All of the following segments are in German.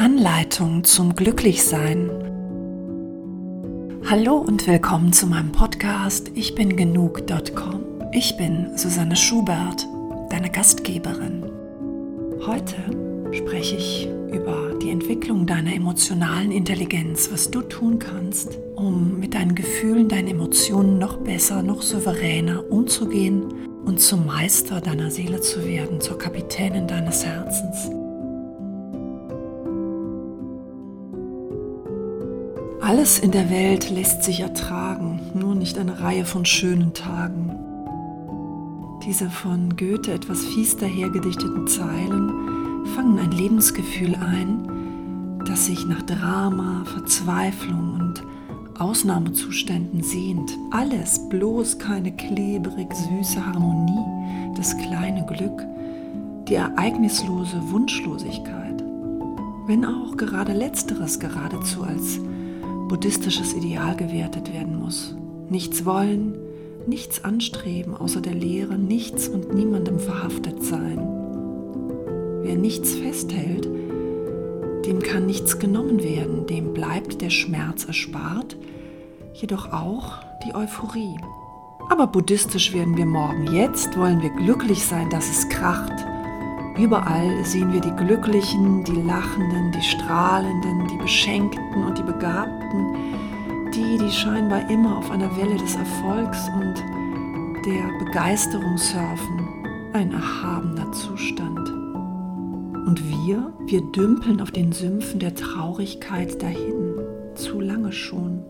Anleitung zum Glücklichsein. Hallo und willkommen zu meinem Podcast Ich bin genug.com. Ich bin Susanne Schubert, deine Gastgeberin. Heute spreche ich über die Entwicklung deiner emotionalen Intelligenz, was du tun kannst, um mit deinen Gefühlen, deinen Emotionen noch besser, noch souveräner umzugehen und zum Meister deiner Seele zu werden, zur Kapitänin deines Herzens. Alles in der Welt lässt sich ertragen, nur nicht eine Reihe von schönen Tagen. Diese von Goethe etwas fies dahergedichteten Zeilen fangen ein Lebensgefühl ein, das sich nach Drama, Verzweiflung und Ausnahmezuständen sehnt. Alles, bloß keine klebrig süße Harmonie, das kleine Glück, die ereignislose Wunschlosigkeit. Wenn auch gerade letzteres geradezu als buddhistisches Ideal gewertet werden muss. Nichts wollen, nichts anstreben außer der Lehre, nichts und niemandem verhaftet sein. Wer nichts festhält, dem kann nichts genommen werden, dem bleibt der Schmerz erspart, jedoch auch die Euphorie. Aber buddhistisch werden wir morgen. Jetzt wollen wir glücklich sein, dass es kracht. Überall sehen wir die Glücklichen, die Lachenden, die Strahlenden, die Beschenkten und die Begabten, die, die scheinbar immer auf einer Welle des Erfolgs und der Begeisterung surfen, ein erhabener Zustand. Und wir, wir dümpeln auf den Sümpfen der Traurigkeit dahin, zu lange schon.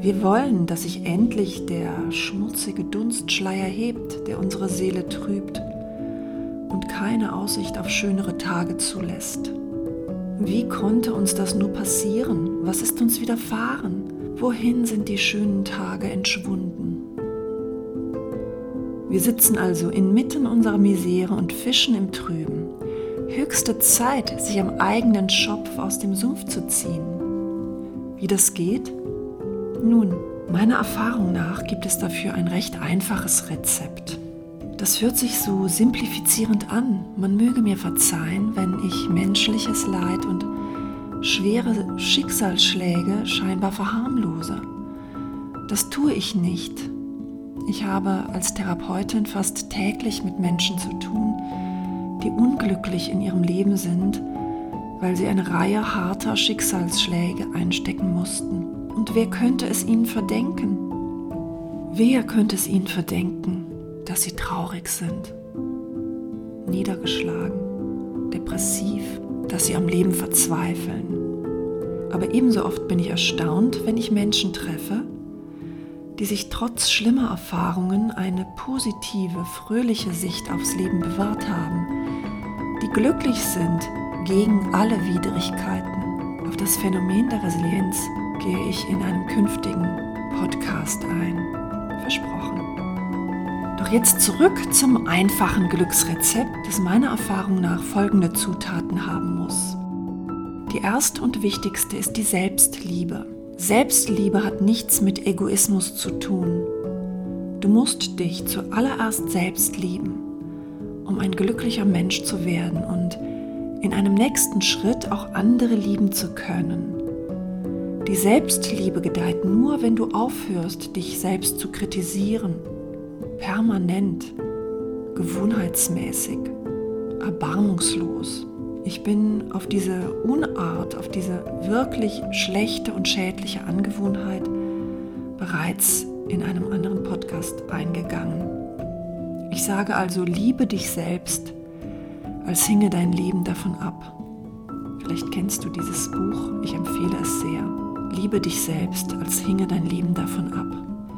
Wir wollen, dass sich endlich der schmutzige Dunstschleier hebt, der unsere Seele trübt und keine Aussicht auf schönere Tage zulässt. Wie konnte uns das nur passieren? Was ist uns widerfahren? Wohin sind die schönen Tage entschwunden? Wir sitzen also inmitten unserer Misere und fischen im Trüben. Höchste Zeit, sich am eigenen Schopf aus dem Sumpf zu ziehen. Wie das geht? Nun, meiner Erfahrung nach gibt es dafür ein recht einfaches Rezept. Das hört sich so simplifizierend an. Man möge mir verzeihen, wenn ich menschliches Leid und schwere Schicksalsschläge scheinbar verharmlose. Das tue ich nicht. Ich habe als Therapeutin fast täglich mit Menschen zu tun, die unglücklich in ihrem Leben sind, weil sie eine Reihe harter Schicksalsschläge einstecken mussten. Und wer könnte es ihnen verdenken? Wer könnte es ihnen verdenken? Dass sie traurig sind, niedergeschlagen, depressiv, dass sie am Leben verzweifeln. Aber ebenso oft bin ich erstaunt, wenn ich Menschen treffe, die sich trotz schlimmer Erfahrungen eine positive, fröhliche Sicht aufs Leben bewahrt haben, die glücklich sind gegen alle Widrigkeiten. Auf das Phänomen der Resilienz gehe ich in einem künftigen Podcast ein. Versprochen. Doch jetzt zurück zum einfachen Glücksrezept, das meiner Erfahrung nach folgende Zutaten haben muss. Die erste und wichtigste ist die Selbstliebe. Selbstliebe hat nichts mit Egoismus zu tun. Du musst dich zuallererst selbst lieben, um ein glücklicher Mensch zu werden und in einem nächsten Schritt auch andere lieben zu können. Die Selbstliebe gedeiht nur, wenn du aufhörst, dich selbst zu kritisieren permanent, gewohnheitsmäßig, erbarmungslos. Ich bin auf diese Unart, auf diese wirklich schlechte und schädliche Angewohnheit bereits in einem anderen Podcast eingegangen. Ich sage also, liebe dich selbst, als hinge dein Leben davon ab. Vielleicht kennst du dieses Buch, ich empfehle es sehr. Liebe dich selbst, als hinge dein Leben davon ab.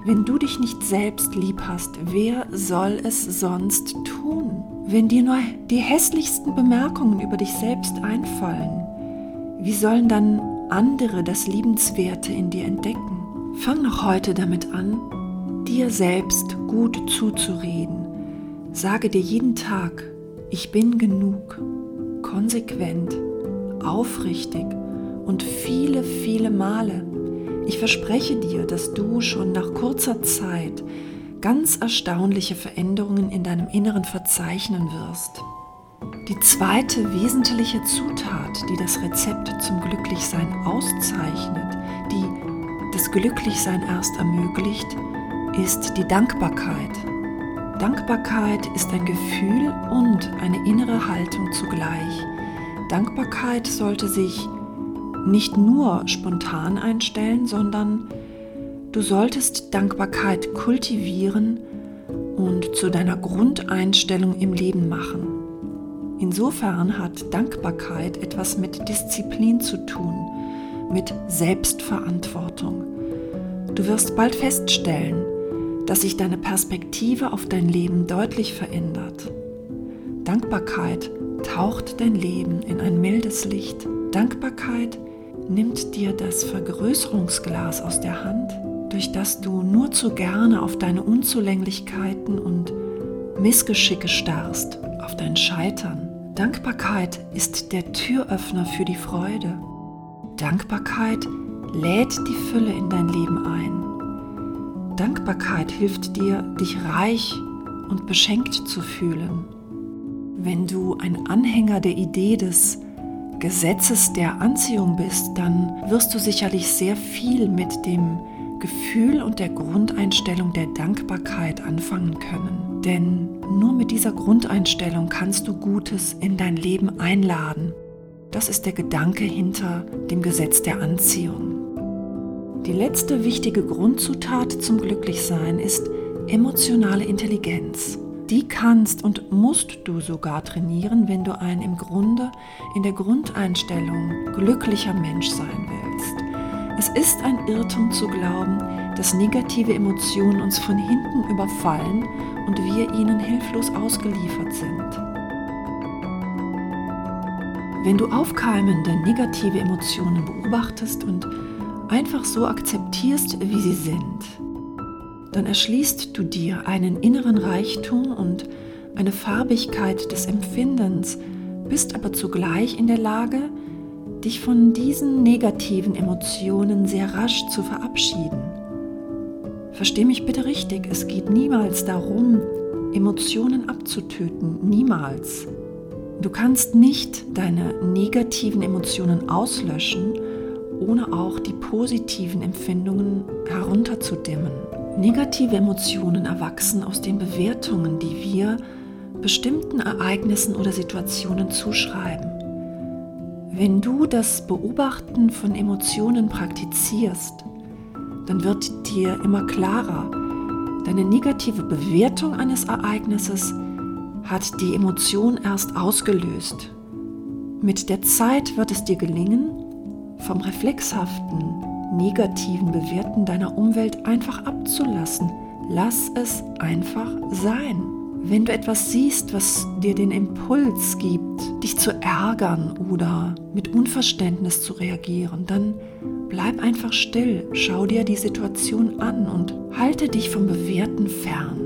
Wenn du dich nicht selbst lieb hast, wer soll es sonst tun? Wenn dir nur die hässlichsten Bemerkungen über dich selbst einfallen, wie sollen dann andere das Liebenswerte in dir entdecken? Fang noch heute damit an, dir selbst gut zuzureden. Sage dir jeden Tag, ich bin genug, konsequent, aufrichtig und viele, viele Male ich verspreche dir, dass du schon nach kurzer Zeit ganz erstaunliche Veränderungen in deinem Inneren verzeichnen wirst. Die zweite wesentliche Zutat, die das Rezept zum Glücklichsein auszeichnet, die das Glücklichsein erst ermöglicht, ist die Dankbarkeit. Dankbarkeit ist ein Gefühl und eine innere Haltung zugleich. Dankbarkeit sollte sich nicht nur spontan einstellen, sondern du solltest Dankbarkeit kultivieren und zu deiner Grundeinstellung im Leben machen. Insofern hat Dankbarkeit etwas mit Disziplin zu tun, mit Selbstverantwortung. Du wirst bald feststellen, dass sich deine Perspektive auf dein Leben deutlich verändert. Dankbarkeit taucht dein Leben in ein mildes Licht. Dankbarkeit nimmt dir das Vergrößerungsglas aus der Hand, durch das du nur zu gerne auf deine Unzulänglichkeiten und Missgeschicke starrst, auf dein Scheitern. Dankbarkeit ist der Türöffner für die Freude. Dankbarkeit lädt die Fülle in dein Leben ein. Dankbarkeit hilft dir, dich reich und beschenkt zu fühlen. Wenn du ein Anhänger der Idee des Gesetzes der Anziehung bist, dann wirst du sicherlich sehr viel mit dem Gefühl und der Grundeinstellung der Dankbarkeit anfangen können. Denn nur mit dieser Grundeinstellung kannst du Gutes in dein Leben einladen. Das ist der Gedanke hinter dem Gesetz der Anziehung. Die letzte wichtige Grundzutat zum Glücklichsein ist emotionale Intelligenz. Die kannst und musst du sogar trainieren, wenn du ein im Grunde in der Grundeinstellung glücklicher Mensch sein willst. Es ist ein Irrtum zu glauben, dass negative Emotionen uns von hinten überfallen und wir ihnen hilflos ausgeliefert sind. Wenn du aufkeimende negative Emotionen beobachtest und einfach so akzeptierst, wie sie sind, dann erschließt du dir einen inneren Reichtum und eine Farbigkeit des Empfindens, bist aber zugleich in der Lage, dich von diesen negativen Emotionen sehr rasch zu verabschieden. Versteh mich bitte richtig, es geht niemals darum, Emotionen abzutöten, niemals. Du kannst nicht deine negativen Emotionen auslöschen, ohne auch die positiven Empfindungen herunterzudimmen. Negative Emotionen erwachsen aus den Bewertungen, die wir bestimmten Ereignissen oder Situationen zuschreiben. Wenn du das Beobachten von Emotionen praktizierst, dann wird dir immer klarer, deine negative Bewertung eines Ereignisses hat die Emotion erst ausgelöst. Mit der Zeit wird es dir gelingen, vom reflexhaften negativen Bewerten deiner Umwelt einfach abzulassen. Lass es einfach sein. Wenn du etwas siehst, was dir den Impuls gibt, dich zu ärgern oder mit Unverständnis zu reagieren, dann bleib einfach still, schau dir die Situation an und halte dich vom Bewerten fern.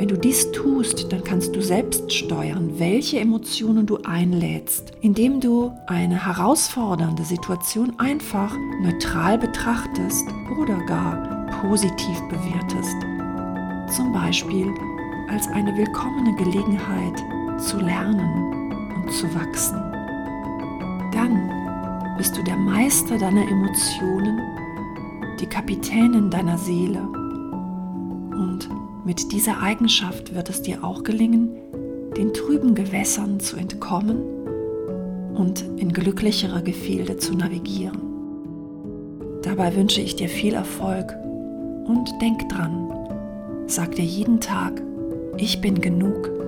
Wenn du dies tust, dann kannst du selbst steuern, welche Emotionen du einlädst, indem du eine herausfordernde Situation einfach neutral betrachtest oder gar positiv bewertest. Zum Beispiel als eine willkommene Gelegenheit zu lernen und zu wachsen. Dann bist du der Meister deiner Emotionen, die Kapitänin deiner Seele mit dieser Eigenschaft wird es dir auch gelingen, den trüben Gewässern zu entkommen und in glücklichere Gefilde zu navigieren. Dabei wünsche ich dir viel Erfolg und denk dran, sag dir jeden Tag, ich bin genug